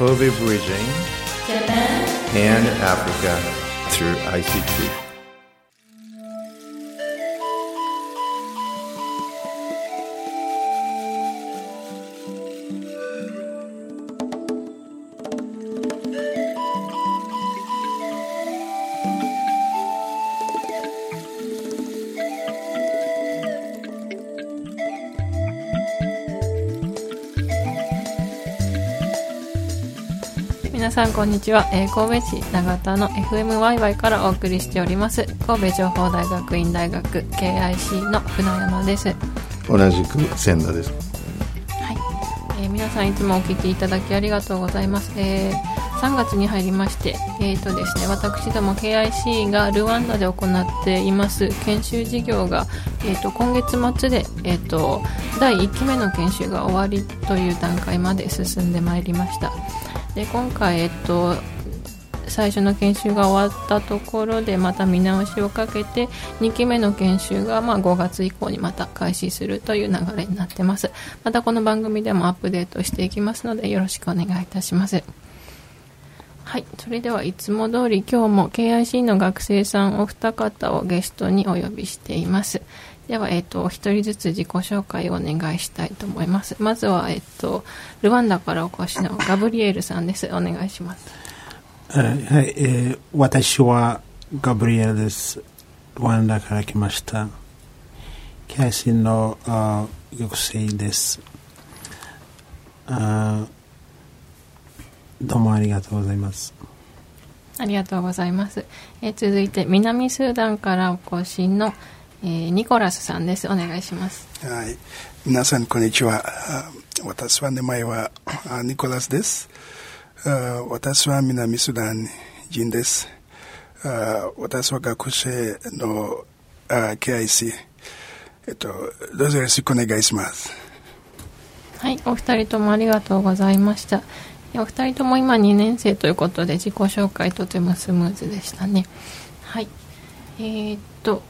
Kobe Bridging Japan and Africa through ICT. さんこんにちは、えー神戸市長田の FMYY からお送りしております。神戸情報大学院大学 KIC の船山です。同じく千田です。えー皆さんいつもお聞きいただきありがとうございます、えー3月に入りまして、えーとですね、私ども KIC がルワンダで行っています。研修事業が、えーと今月末で、えーと第1期目の研修が終わりという段階まで進んでまいりましたで今回、えっと最初の研修が終わったところでまた見直しをかけて2期目の研修がま5月以降にまた開始するという流れになってます。またこの番組でもアップデートしていきますのでよろしくお願いいたします。はいそれではいつも通り今日も KIC の学生さんお二方をゲストにお呼びしています。では、えっ、と、お一人ずつ自己紹介をお願いしたいと思います。まずは、えっ、と、ルワンダからお越しのガブリエルさんです。お願いします。はい、えー私はガブリエルです。ルワンダから来ました。キャシンのあ学生です。あどうもありがとうございます。ありがとうございます。えー続いて、南スーダンからお越しの、えーニコラスさんです。お願いします。はい。皆さん、こんにちは。あ私は名前はあニコラスです。あ私は南スダン人です。あ私は学生のあ KIC。えっと、どうぞよろしくお願いします。はい、お二人ともありがとうございました。えお二人とも今2年生ということで自己紹介とてもスムーズでしたね。はい。えー、っと、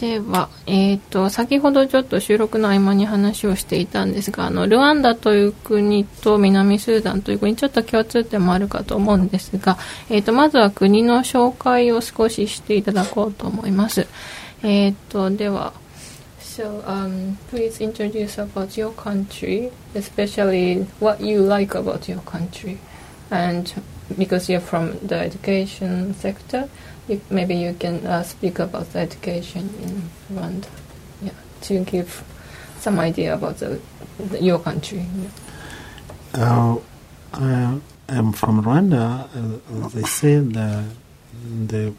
では、えー、っと、先ほどちょっと収録の合間に話をしていたんですが、あの、ルワンダという国と南スーダンという国、ちょっと共通点もあるかと思うんですが、えー、っと、まずは国の紹介を少ししていただこうと思います。えー、っと、では、So, um, please introduce about your country, especially what you like about your country. And because you're from the education sector, you, maybe you can uh, speak about the education in Rwanda. Yeah, to give some idea about the, the, your country. Uh, I am from Rwanda. Uh, as I said, uh, the,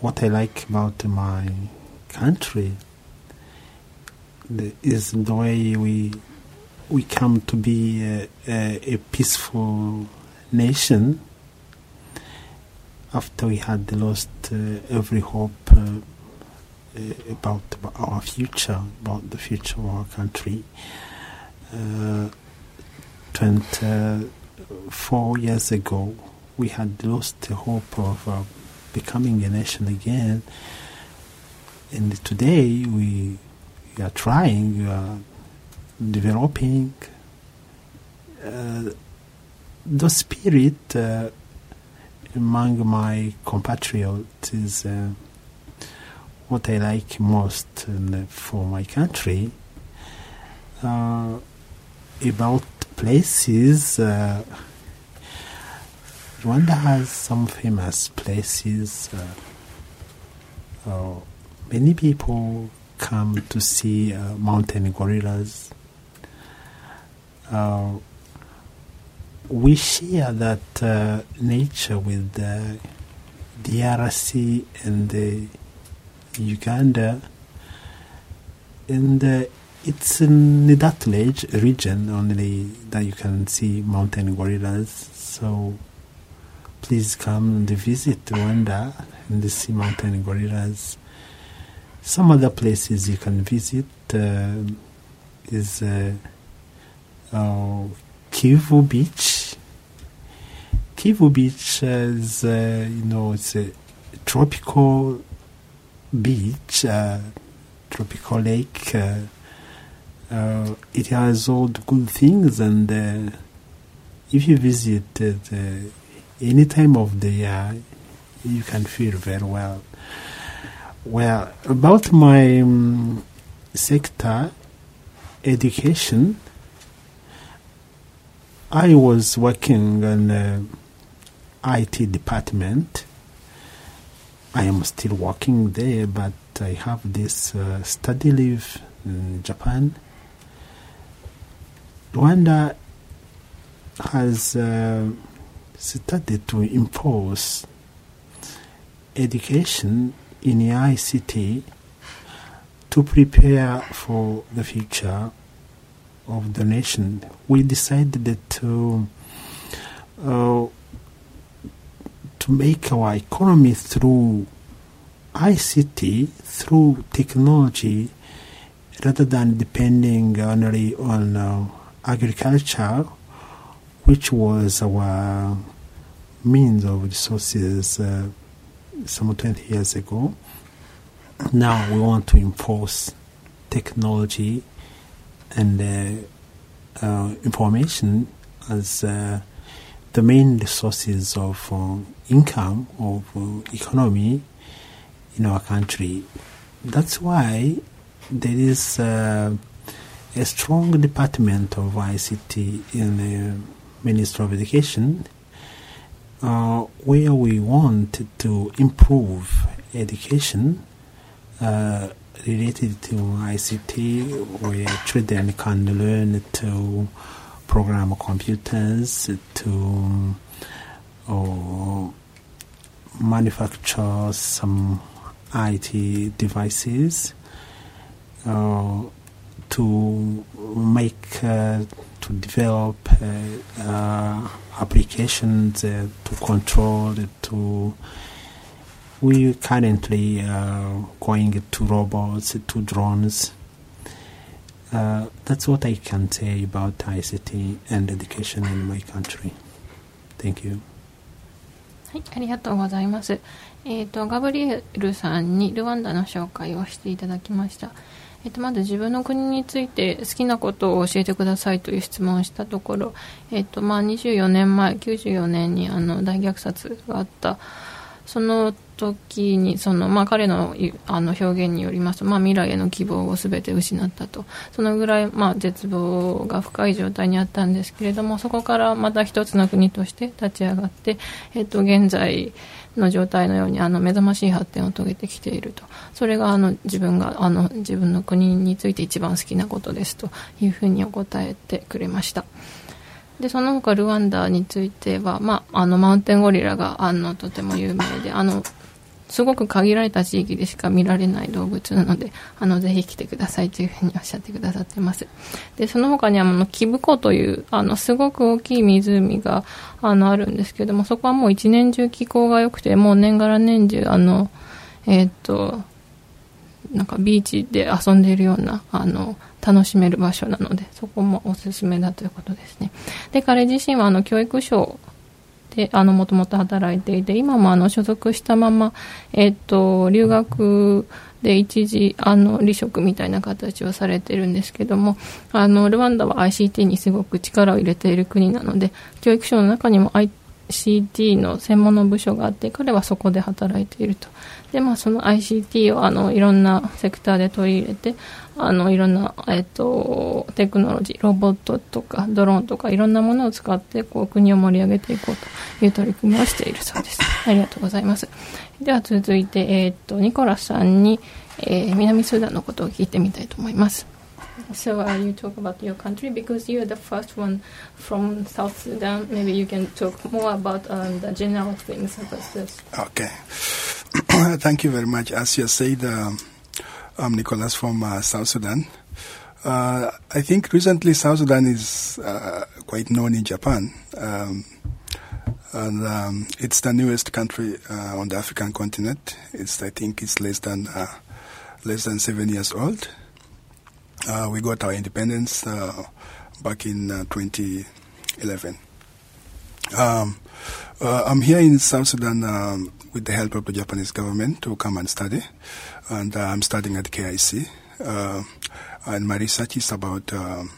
what I like about my country the, is the way we we come to be a, a, a peaceful nation after we had lost uh, every hope uh, uh, about, our future, about the future of our country. Uh, 24 years ago, we had lost the hope of uh, becoming a nation again. And today, we, we are trying, we are developing. Uh, the spirit among my compatriots is uh, what I like most for my country. Uh, about places, uh, Rwanda has some famous places. Uh, uh, many people come to see uh, mountain gorillas. We share that uh, nature with the DRC and Uganda, and uh, it's in that region only that you can see mountain gorillas. So please come and visit Rwanda and see mountain gorillas. Some other places you can visit uh, is uh, Kivu Beach. Kivu Beach is, uh, you know, it's a tropical beach, uh, tropical lake. Uh, uh, it has all the good things, and uh, if you visit any time of the year, you can feel very well. Well, about my um, sector, education, I was working in the IT department. I am still working there, but I have this uh, study leave in Japan. Rwanda has uh, started to impose education in ICT to prepare for the future of the nation. We decided to uh, to make our economy through ICT, through technology, rather than depending only on uh, agriculture, which was our means of resources uh, some 20 years ago. Now we want to enforce technology and uh, uh, information as uh, the main resources of income, of economy in our country. That's why there is a strong department of ICT in the Ministry of Education uh, where we want to improve education uh, related to ICT, where children can learn to program computers, to uh, manufacture some IT devices, uh, to make, uh, to develop uh, uh, applications to control, to we currently uh, going to robots, to drones. Uh, that's what I can say about ICT and education in my country. Thank you. はい、ありがとうございます。えっ、と、ガブリエルさんにルワンダの紹介をしていただきました。えっ、と、まず自分の国について好きなことを教えてくださいという質問をしたところ、えっ、と、まあ、24年前、94年にあの大虐殺があった、その時にその、まあ、彼のあの表現によりますと、まあ、未来への希望を全て失ったとそのぐらい、まあ、絶望が深い状態にあったんですけれどもそこからまた一つの国として立ち上がって、えっと、現在の状態のようにあの目覚ましい発展を遂げてきているとそれがあの自分があの自分の国について一番好きなことですというふうにお答えてくれました。でその他ルワンダについては、まあ、あのマウンテンゴリラがあのとても有名であのすごく限られた地域でしか見られない動物なのであのぜひ来てくださいというふうにおっしゃってくださってます。でその他にはあのキブ湖というあのすごく大きい湖があのあるんですけどもそこはもう一年中気候が良くてもう年がら年中あのえーっとなんかビーチで遊んでいるようなあの楽しめる場所なのでそこもおすすめだということですね。で彼自身はあの教育省でもともと働いていて今もあの所属したまま、えっと留学で一時あの離職みたいな形をされているんですけどもあのルワンダは ICT にすごく力を入れている国なので教育省の中にも ICT の専門の部署があって彼はそこで働いていると。で、まあ、その ICT をあのいろんなセクターで取り入れてあのいろんな、えっと、テクノロジーロボットとかドローンとかいろんなものを使ってこう国を盛り上げていこうという取り組みをしているそうですありがとうございますでは続いて、えっとニコラスさんに、えー南スーダンのことを聞いてみたいと思います So uh, you talk about your country because you're the first one from South Sudan. Maybe you can talk more about um, the general things about this. Okay. Thank you very much. As you said, um, I'm Nicholas from uh, South Sudan. Uh, I think recently South Sudan is uh, quite known in Japan. Um, and um, it's the newest country uh, on the African continent. It's I think it's less than uh, less than seven years old. Uh, we got our independence back in uh, 2011. Um, uh, I'm here in South Sudan um, with the help of the Japanese government to come and study, and uh, I'm studying at KIC. Uh, and my research is about um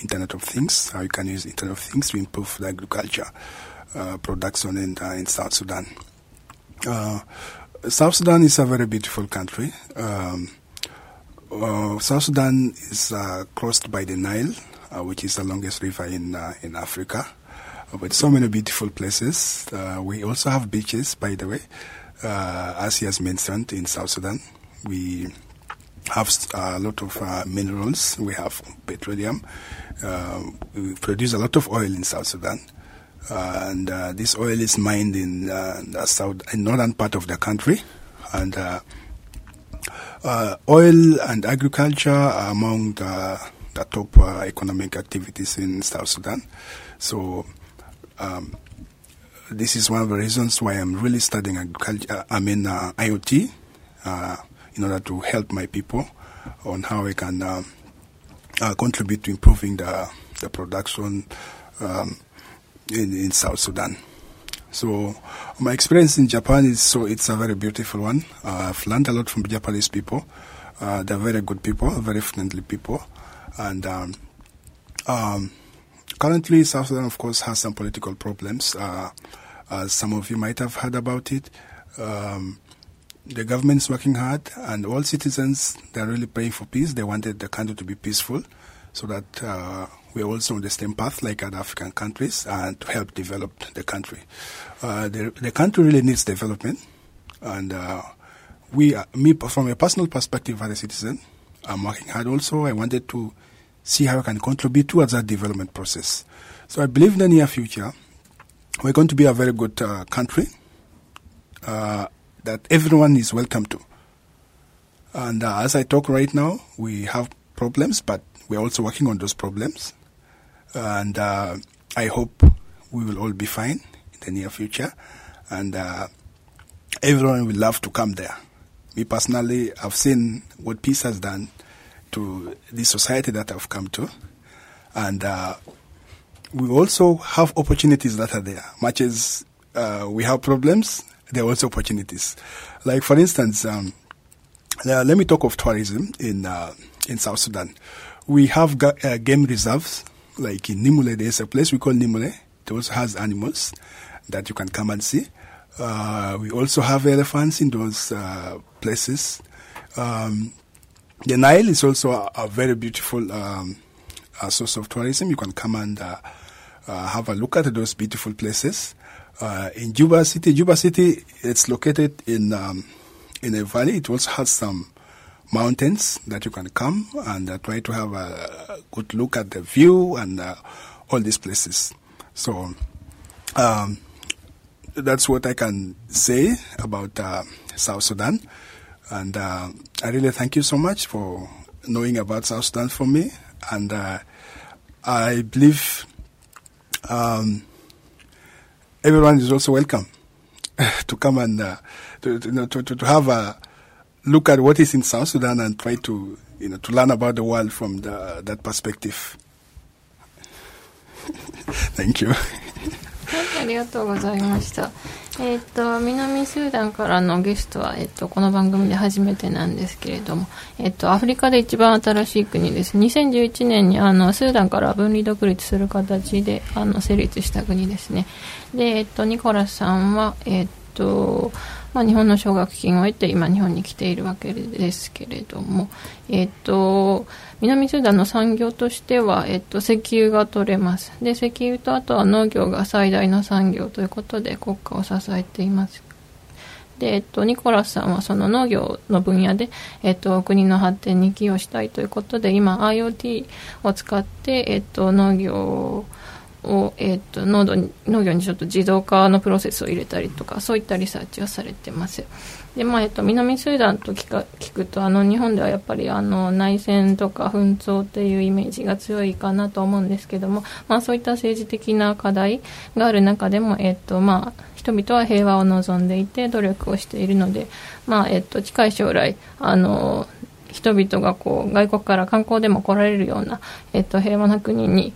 Internet of Things, how you can use Internet of Things to improve the agriculture uh, production in, uh, in South Sudan. Uh, South Sudan is a very beautiful country. Um, uh, South Sudan is uh, crossed by the Nile, uh, which is the longest river in in Africa, Oh, with so many beautiful places. Uh, we also have beaches, by the way, uh, as he has mentioned in South Sudan. We have uh, a lot of uh, minerals. We have petroleum. Uh, we produce a lot of oil in South Sudan. Uh, and this oil is mined in the south, in northern part of the country. And oil and agriculture are among the, the top economic activities in South Sudan. So um, this is one of the reasons why I'm really studying agriculture. I mean uh, IoT, uh, in order to help my people on how I can uh, uh, contribute to improving the, the production um, in, in South Sudan. So my experience in Japan is so it's a very beautiful one. Uh, I've learned a lot from Japanese people. Uh, they're very good people, very friendly people, and um, um, currently South Sudan, of course, has some political problems. Uh, some of you might have heard about it. Um, the government is working hard, and all citizens they're really praying for peace. They wanted the country to be peaceful, so that uh, we're also on the same path like other African countries, and to help develop the country. Uh, the, the country really needs development, and uh, we, me, from a personal perspective as a citizen, I'm working hard. Also, I wanted to see how I can contribute towards that development process. So I believe in the near future, we're going to be a very good uh, country. Uh, that everyone is welcome to. And uh, as I talk right now, we have problems, but we're also working on those problems. And uh, I hope we will all be fine in the near future. And uh, everyone will love to come there. Me personally, I've seen what peace has done to the society that I've come to. And uh, we also have opportunities that are there. Much as uh, we have problems, there are also opportunities. Like, for instance, um, uh, let me talk of tourism in uh, in South Sudan. We have ga- uh, game reserves, like in Nimule, there's a place we call Nimule. It also has animals that you can come and see. Uh, we also have elephants in those uh, places. Um, the Nile is also a, a very beautiful um, a source of tourism. You can come and uh, have a look at those beautiful places uh, in Juba City. Juba City, it's located in um, in a valley. It also has some mountains that you can come and uh, try to have a good look at the view and uh, all these places. So um, that's what I can say about uh, South Sudan. And uh, I really thank you so much for knowing about South Sudan for me. And uh, I believe. Um, everyone is also welcome to come and uh, to, to, to, to, have a look at what is in South Sudan and try to you know to learn about the world from the, that perspective. Thank you. ありがとうございました。 えっ、と、南スーダンからのゲストは、えっ、と、この番組で初めてなんですけれども、えっ、と、アフリカで一番新しい国です。2011年に、あの、スーダンから分離独立する形で、あの、成立した国ですね。で、えっ、と、ニコラスさんは、えっ、と、まあ、日本の奨学金を得て今日本に来ているわけですけれども、えっ、と、南スーダンの産業としては、えっと、石油が取れます。で、石油とあとは農業が最大の産業ということで国家を支えています。で、えっと、ニコラスさんはその農業の分野で、えっと、国の発展に寄与したいということで、今 IoT を使って、えっと、農業を、えっと、農農業にちょっと自動化のプロセスを入れたりとか、そういったリサーチをされてます。でまあえっと、南スーダンと聞か聞くとあの日本ではやっぱりあの内戦とか紛争っていうイメージが強いかなと思うんですけども、まあ、そういった政治的な課題がある中でも、えっとまあ、人々は平和を望んでいて努力をしているので、まあえっと、近い将来あの人々がこう外国から観光でも来られるような、えっと、平和な国に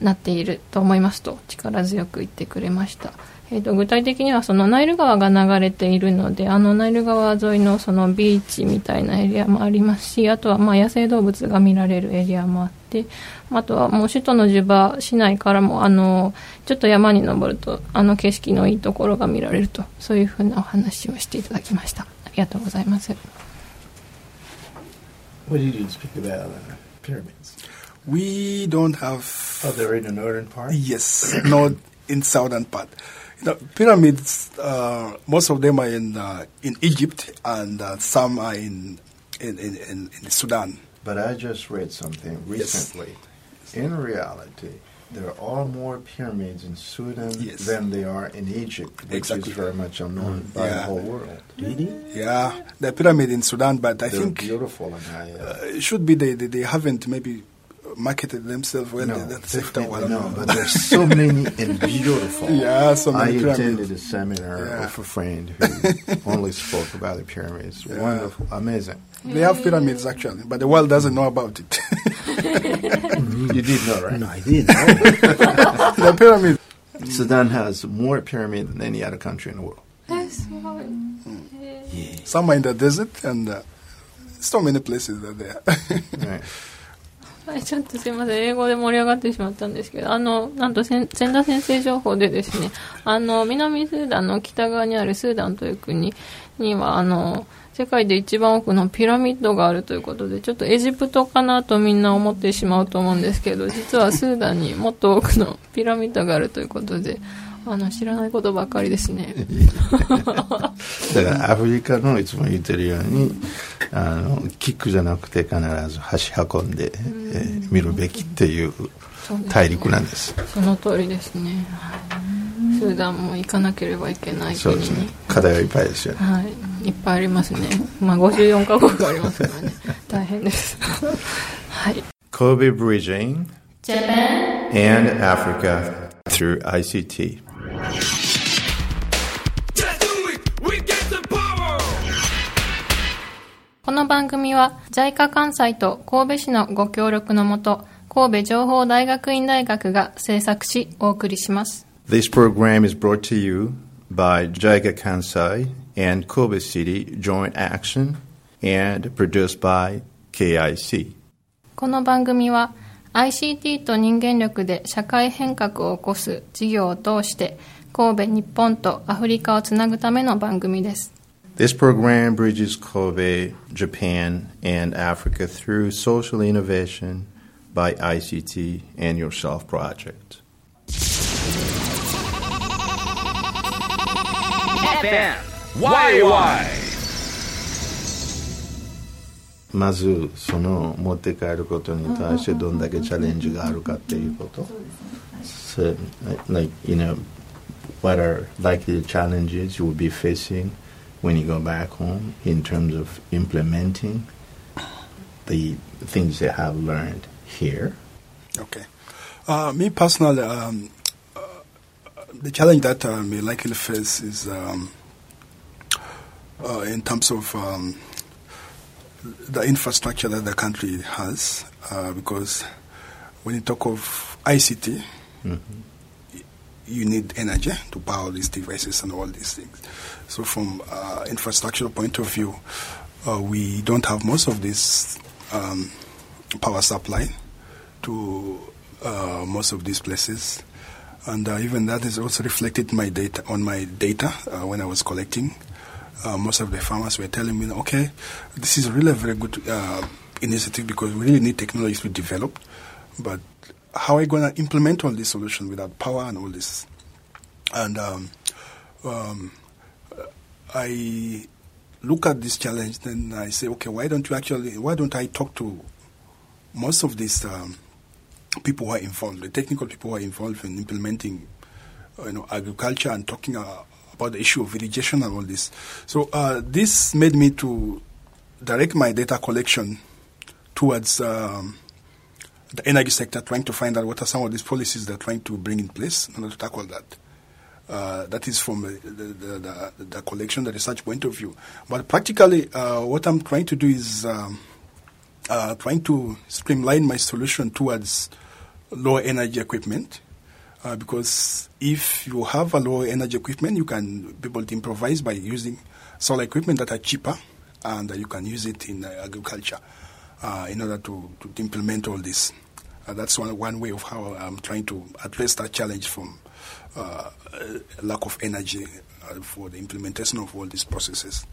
なっていると思いますと力強く言ってくれました。えー、と具体的にはそのナイル川が流れているのであのナイル川沿いのそのビーチみたいなエリアもありますしあとはま野生動物が見られるエリアもあってあとはもう首都のジュバ市内からもあのちょっと山に登るとあの景色のいいところが見られるとそういうふうなお話をしていただきましたありがとうございます What did you speak about uh, pyramids? We don't have. Oh, they're in the northern part? Yes, not in southern part. You know, pyramids, uh, most of them are in uh, in Egypt, and uh, some are in in, in, in in Sudan. But I just read something recently. Yes. In reality, there are more pyramids in Sudan Yes. than there are in Egypt, which Exactly. is very much unknown by the whole world. Really? Yeah, the pyramid in Sudan, but I They're think beautiful, and I. Uh, uh, it should be they, they they haven't maybe marketed themselves when no, that sector was no, but there's so many and beautiful. Yeah, so many. I pyramids. attended a seminar yeah. with a friend who only spoke about the pyramids. Yeah. Wonderful, amazing. They have pyramids actually, but the world doesn't know about it. you did know, right? No, I did. the pyramids. Sudan has more pyramids than any other country in the world. That's what. Yeah. Somewhere in the desert and. Uh, so many places that they are. right. はい、ちょっとすいません。英語で盛り上がってしまったんですけど、あの、なんと、千田先生情報でですね、あの、南スーダンの北側にあるスーダンという国には、あの、世界で一番多くのピラミッドがあるということで、ちょっとエジプトかなとみんな思ってしまうと思うんですけど、実はスーダンにもっと多くのピラミッドがあるということで、あの、知らないことばっかりですね。だからアフリカのいつも言ってるようにあのキックじゃなくて必ず箸運んで、えー見るべきっていう大陸なんですその通りですね。はいスーダンも行かなければいけない国にそうですね。課題はいっぱいですよねはい、いっぱいありますね。まあ、54カ国ありますからね。大変です。はい。Kobe Bridging Japan and Africa through ICT この番組は JICA 関西と神戸市のご協力のもと、神戸情報大学院大学が制作し、お送りします。This program is brought to you by JICA Kansai and Kobe City Joint Action and produced by KIC. この番組は ICT と人間力で社会変革を起こす事業を通して、神戸、日本とアフリカをつなぐための番組です。This program bridges Kobe, Japan, and Africa through social innovation by ICT and Yourself Project. YY! まずその持って帰ることに対してどんだけチャレンジがあるかっていうこと。So, like, you know, what are likely the challenges you will be facing when you go back home in terms of implementing the things you have learned here? Okay. Uh, me personally, um, uh, the challenge that I may likely face is um, uh, in terms of um, the infrastructure that the country has, uh, because when you talk of ICT, y- you need energy to power these devices and all these things. So, from uh, infrastructural point of view, uh, we don't have most of this um, power supply to uh, most of these places, and uh, even that is also reflected my data on my data uh, when I was collecting. Uh, most of the farmers were telling me, "Okay, this is really a very good uh, initiative because we really need technologies to develop, but how are we going to implement all these solutions without power and all this?" And um, um, I look at this challenge, then I say, "Okay, why don't you actually? Why don't I talk to most of these um, people who are involved, the technical people who are involved in implementing, uh, you know, agriculture and talking uh, about the issue of irrigation and all this. So uh, this made me to direct my data collection towards um, the energy sector, trying to find out what are some of these policies they're trying to bring in place in order to tackle that. Uh, that is from the, the, the, the collection, the research point of view. But practically, uh, what I'm trying to do is um, uh, trying to streamline my solution towards low energy equipment Uh, because if you have a low energy equipment, you can be able to improvise by using solar equipment that are cheaper and uh, you can use it in uh, agriculture uh, in order to, to implement all this. Uh, that's one, one way of how I'm trying to address that challenge from uh, lack of energy for the implementation of all these processes.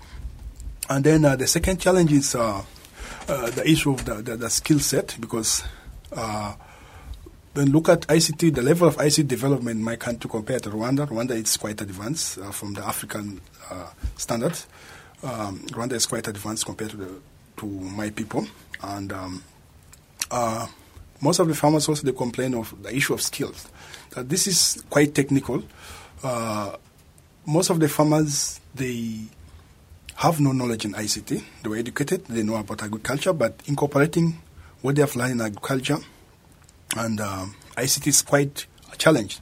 And then the second challenge is the issue of the, the, the skill set because uh, when look at ICT, the level of ICT development in my country compared to Rwanda, Rwanda is quite advanced uh, from the African uh, standards. Um, Rwanda is quite advanced compared to the, to my people, and um, uh, most of the farmers also they complain of the issue of skills. That this is quite technical. Uh, most of the farmers they have no knowledge in ICT. They were educated, they know about agriculture, but incorporating what they have learned in agriculture and um, ICT is quite a challenge.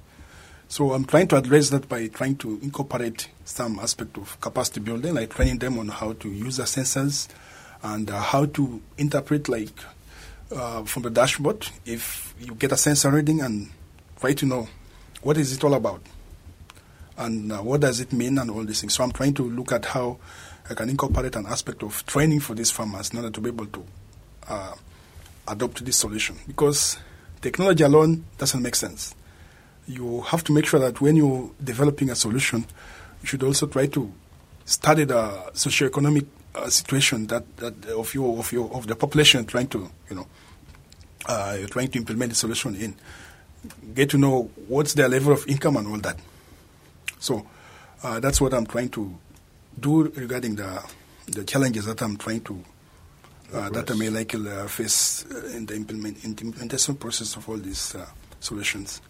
So I'm trying to address that by trying to incorporate some aspect of capacity building, like training them on how to use the sensors and uh, how to interpret, like uh, from the dashboard, if you get a sensor reading and try to know what is it all about and uh, what does it mean and all these things. So I'm trying to look at how I can incorporate an aspect of training for these farmers in order to be able to uh, adopt this solution because technology alone doesn't make sense. You have to make sure that when you're developing a solution, you should also try to study the socioeconomic uh, situation that, that of your of your of the population trying to you know uh, you're trying to implement the solution in. Get to know what's their level of income and all that. So uh, that's what I'm trying to do regarding the the challenges that I'm trying to that I may likely uh, face uh, in the implement in the implementation process of all these uh, solutions.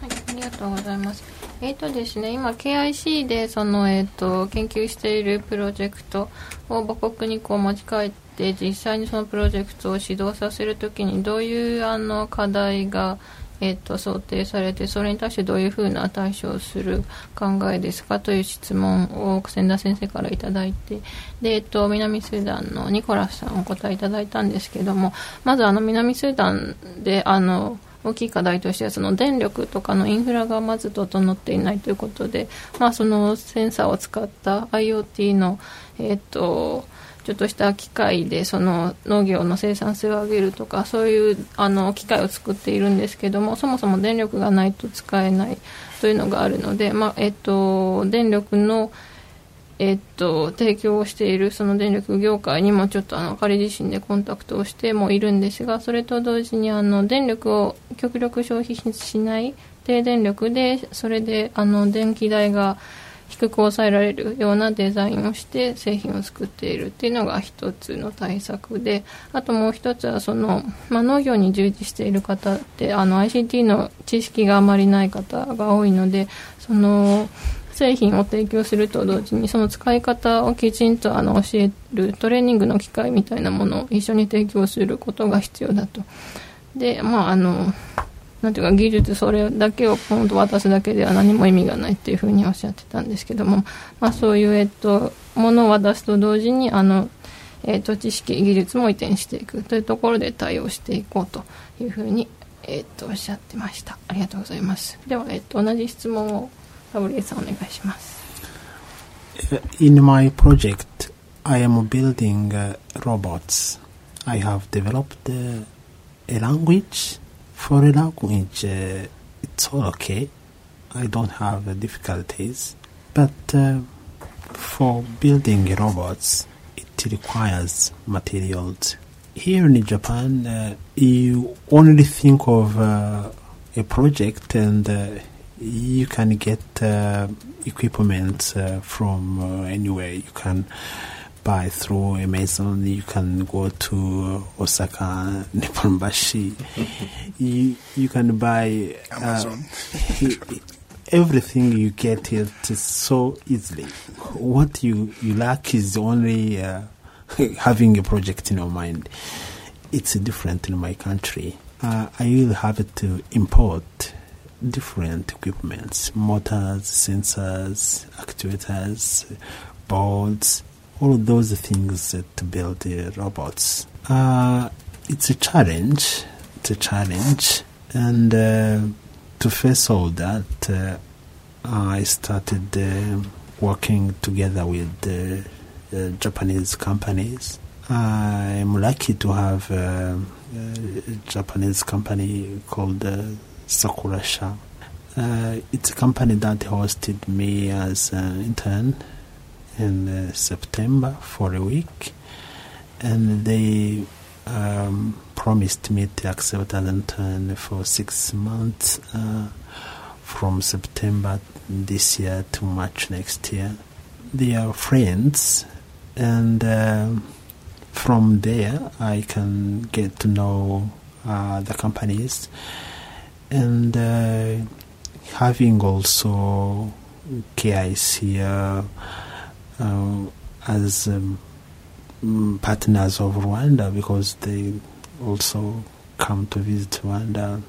はい、ありがとうございます。えっ、とですね、今 KIC でそのえっ、と研究しているプロジェクトを母国にこう持ち帰って実際にそのプロジェクトを始動させるときにどういうあの課題がえっ、と想定されてそれに対してどういうふうな対処をする考えですかという質問を千田先生からいただいてで、えっと南スーダンのニコラスさんお答えいただいたんですけどもまずあの南スーダンであの大きい課題としてはその電力とかのインフラがまず整っていないということで、まあ、そのセンサーを使った IoT の、えっとちょっとした機械でその農業の生産性を上げるとかそういうあの機械を作っているんですけどもそもそも電力がないと使えないというのがあるので、まあえっと、電力のえっと、提供をしているその電力業界にもちょっとあの彼自身でコンタクトをしてもいるんですがそれと同時にあの電力を極力消費しない低電力でそれであの電気代が低く抑えられるようなデザインをして製品を作っているっていうのが一つの対策であともう一つはその、まあ、農業に従事している方ってあの ICT の知識があまりない方が多いのでその製品を提供すると同時にその使い方をきちんとあの教えるトレーニングの機会みたいなものを一緒に提供することが必要だと。でまああのなんていうか技術それだけをポンと渡すだけでは何も意味がないっていうふうにおっしゃってたんですけども、まあ、そういう、えっと、ものを渡すと同時にあの、えっと、知識技術も移転していくというところで対応していこうというふうに、えっと、おっしゃってましたありがとうございますでは、えっと、同じ質問をガブリエさんお願いします In my project, I am building robots. I have developed a language. For a language, uh, it's all okay. I don't have uh, difficulties. But uh, for building robots, it requires materials. Here in Japan, uh, you only think of uh, a project and uh, you can get equipment from anywhere. You can buy through Amazon. You can go to Osaka, Nipponbashi. you you can buy uh, everything you get it so easily. What you you lack is only uh, having a project in your mind. It's different in my country. Uh, I will have to import different equipments, motors, sensors, actuators, boards, all those things to build robots. Uh, it's a challenge. It's a challenge. And uh, to face all that, uh, I started working together with Japanese companies. I'm lucky to have uh, a Japanese company called uh, Sakurasha. Uh, it's a company that hosted me as an intern in uh, September for a week, and they um, promised me to accept an intern for six months uh, from September this year to March next year. They are friends, and uh, from there I can get to know uh, the companies and uh, having also KIC uh, uh, as um, mm, partners of Rwanda because they also come to visit Rwanda.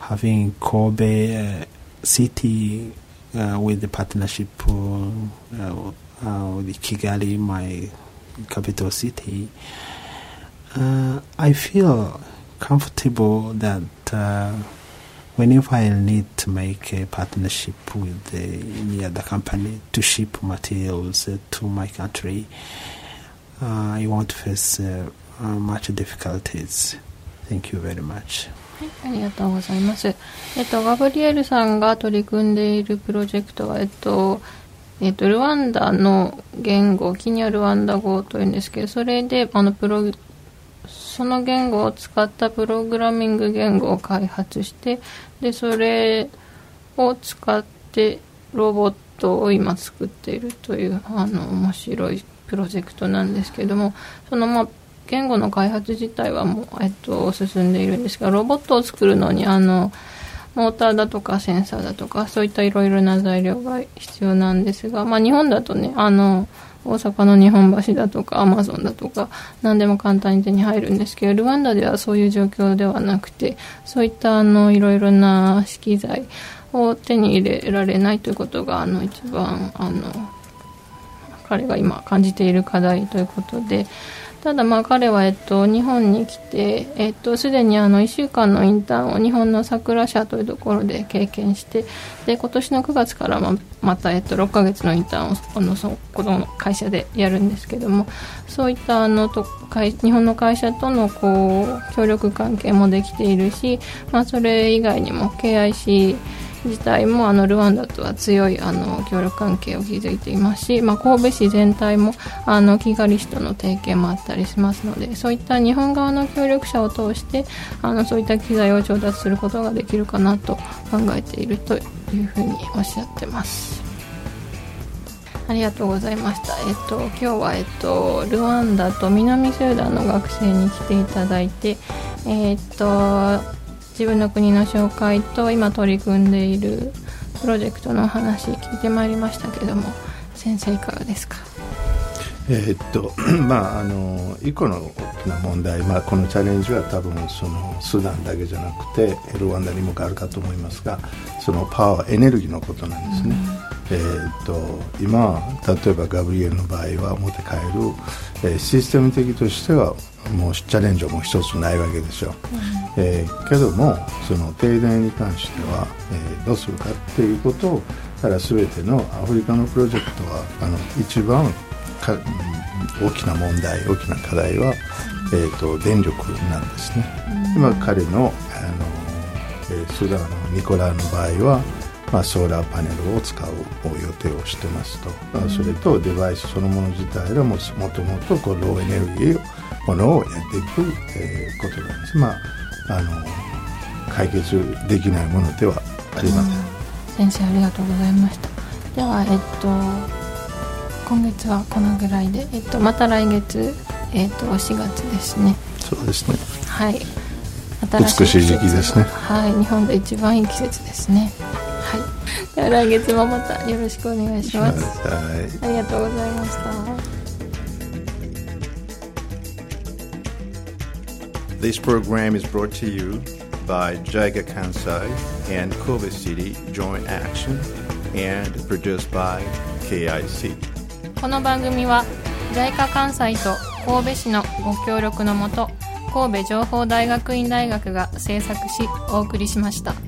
Having Kobe uh, City uh, with the partnership uh, uh, uh, with Kigali, my capital city, uh, I feel comfortable that uh, whenever I need to make a partnership with the, any other company to ship materials uh, to my country, uh, I won't face uh, uh, much difficulties. Thank you very much. はいありがとうございます。えっと、ガブリエルさんが取り組んでいるプロジェクトは、えっと、えっと、ルワンダの言語、キニアルワンダ語というんですけど、それで、あの、プロ、その言語を使ったプログラミング言語を開発して、で、それを使ってロボットを今作っているという、あの、面白いプロジェクトなんですけども、その、まあ、言語の開発自体はもう、えっと、進んでいるんですが、ロボットを作るのに、あの、モーターだとかセンサーだとか、そういったいろいろな材料が必要なんですが、まあ日本だとね、あの、大阪の日本橋だとかアマゾンだとか何でも簡単に手に入るんですけどルワンダではそういう状況ではなくてそういったあのいろいろな資機材を手に入れられないということがあの一番あの彼が今感じている課題ということでただまあ彼は、えっと、日本に来て、えっと、すでにあの1週間のインターンを日本の桜社というところで経験してで今年の9月からままた、えっと、6ヶ月のインターンをあのそこの会社でやるんですけどもそういったあのと会日本の会社とのこう協力関係もできているし、まあ、それ以外にも KIC 自体もあのルワンダとは強いあの協力関係を築いていますし、まあ、神戸市全体もあのキガリ市との提携もあったりしますのでそういった日本側の協力者を通してあのそういった機材を調達することができるかなと考えているというふうにおっしゃってます。ありがとうございました。えっと、今日は、えっと、ルワンダと南スーダンの学生に来ていただいて、えっと、自分の国の紹介と今取り組んでいるプロジェクトの話聞いてまいりましたけども、先生いかがですか？えーっと まああの一個の大きな問題、まあ、このチャレンジは多分そのスーダンだけじゃなくてルワンダにもあるかと思いますがそのパワーエネルギーのことなんですね、えーっと今例えばガブリエルの場合は持って帰る、えーシステム的としてはもうチャレンジはもう一つないわけですよ、えーけどもその停電に関しては、えーどうするかっていうことをから全てのアフリカのプロジェクトはあの一番かうん大きな問題大きな課題は、えー、と電力なんですね、今彼のあの、えースーダンのニコラーの場合は、まあ、ソーラーパネルを使う予定をしてますと、あそれとデバイスそのもの自体がももともとこうローエネルギーのものをやっていく、えーことなんです。まああの解決できないものではありません、先生ありがとうございました。ではえっと今月はこのぐらいで、えっと、また来月、えっと、4月ですね。そうですね。はい。美しい時期ですね。はい。日本で一番いい季節ですね来月もまたよろしくお願いしますはいありがとうございました This program is brought to you by Jaiga Kansai and Kobe City Joint Action and produced by KIC. この番組は JICA 関西と神戸市のご協力のもと神戸情報大学院大学が制作しお送りしました。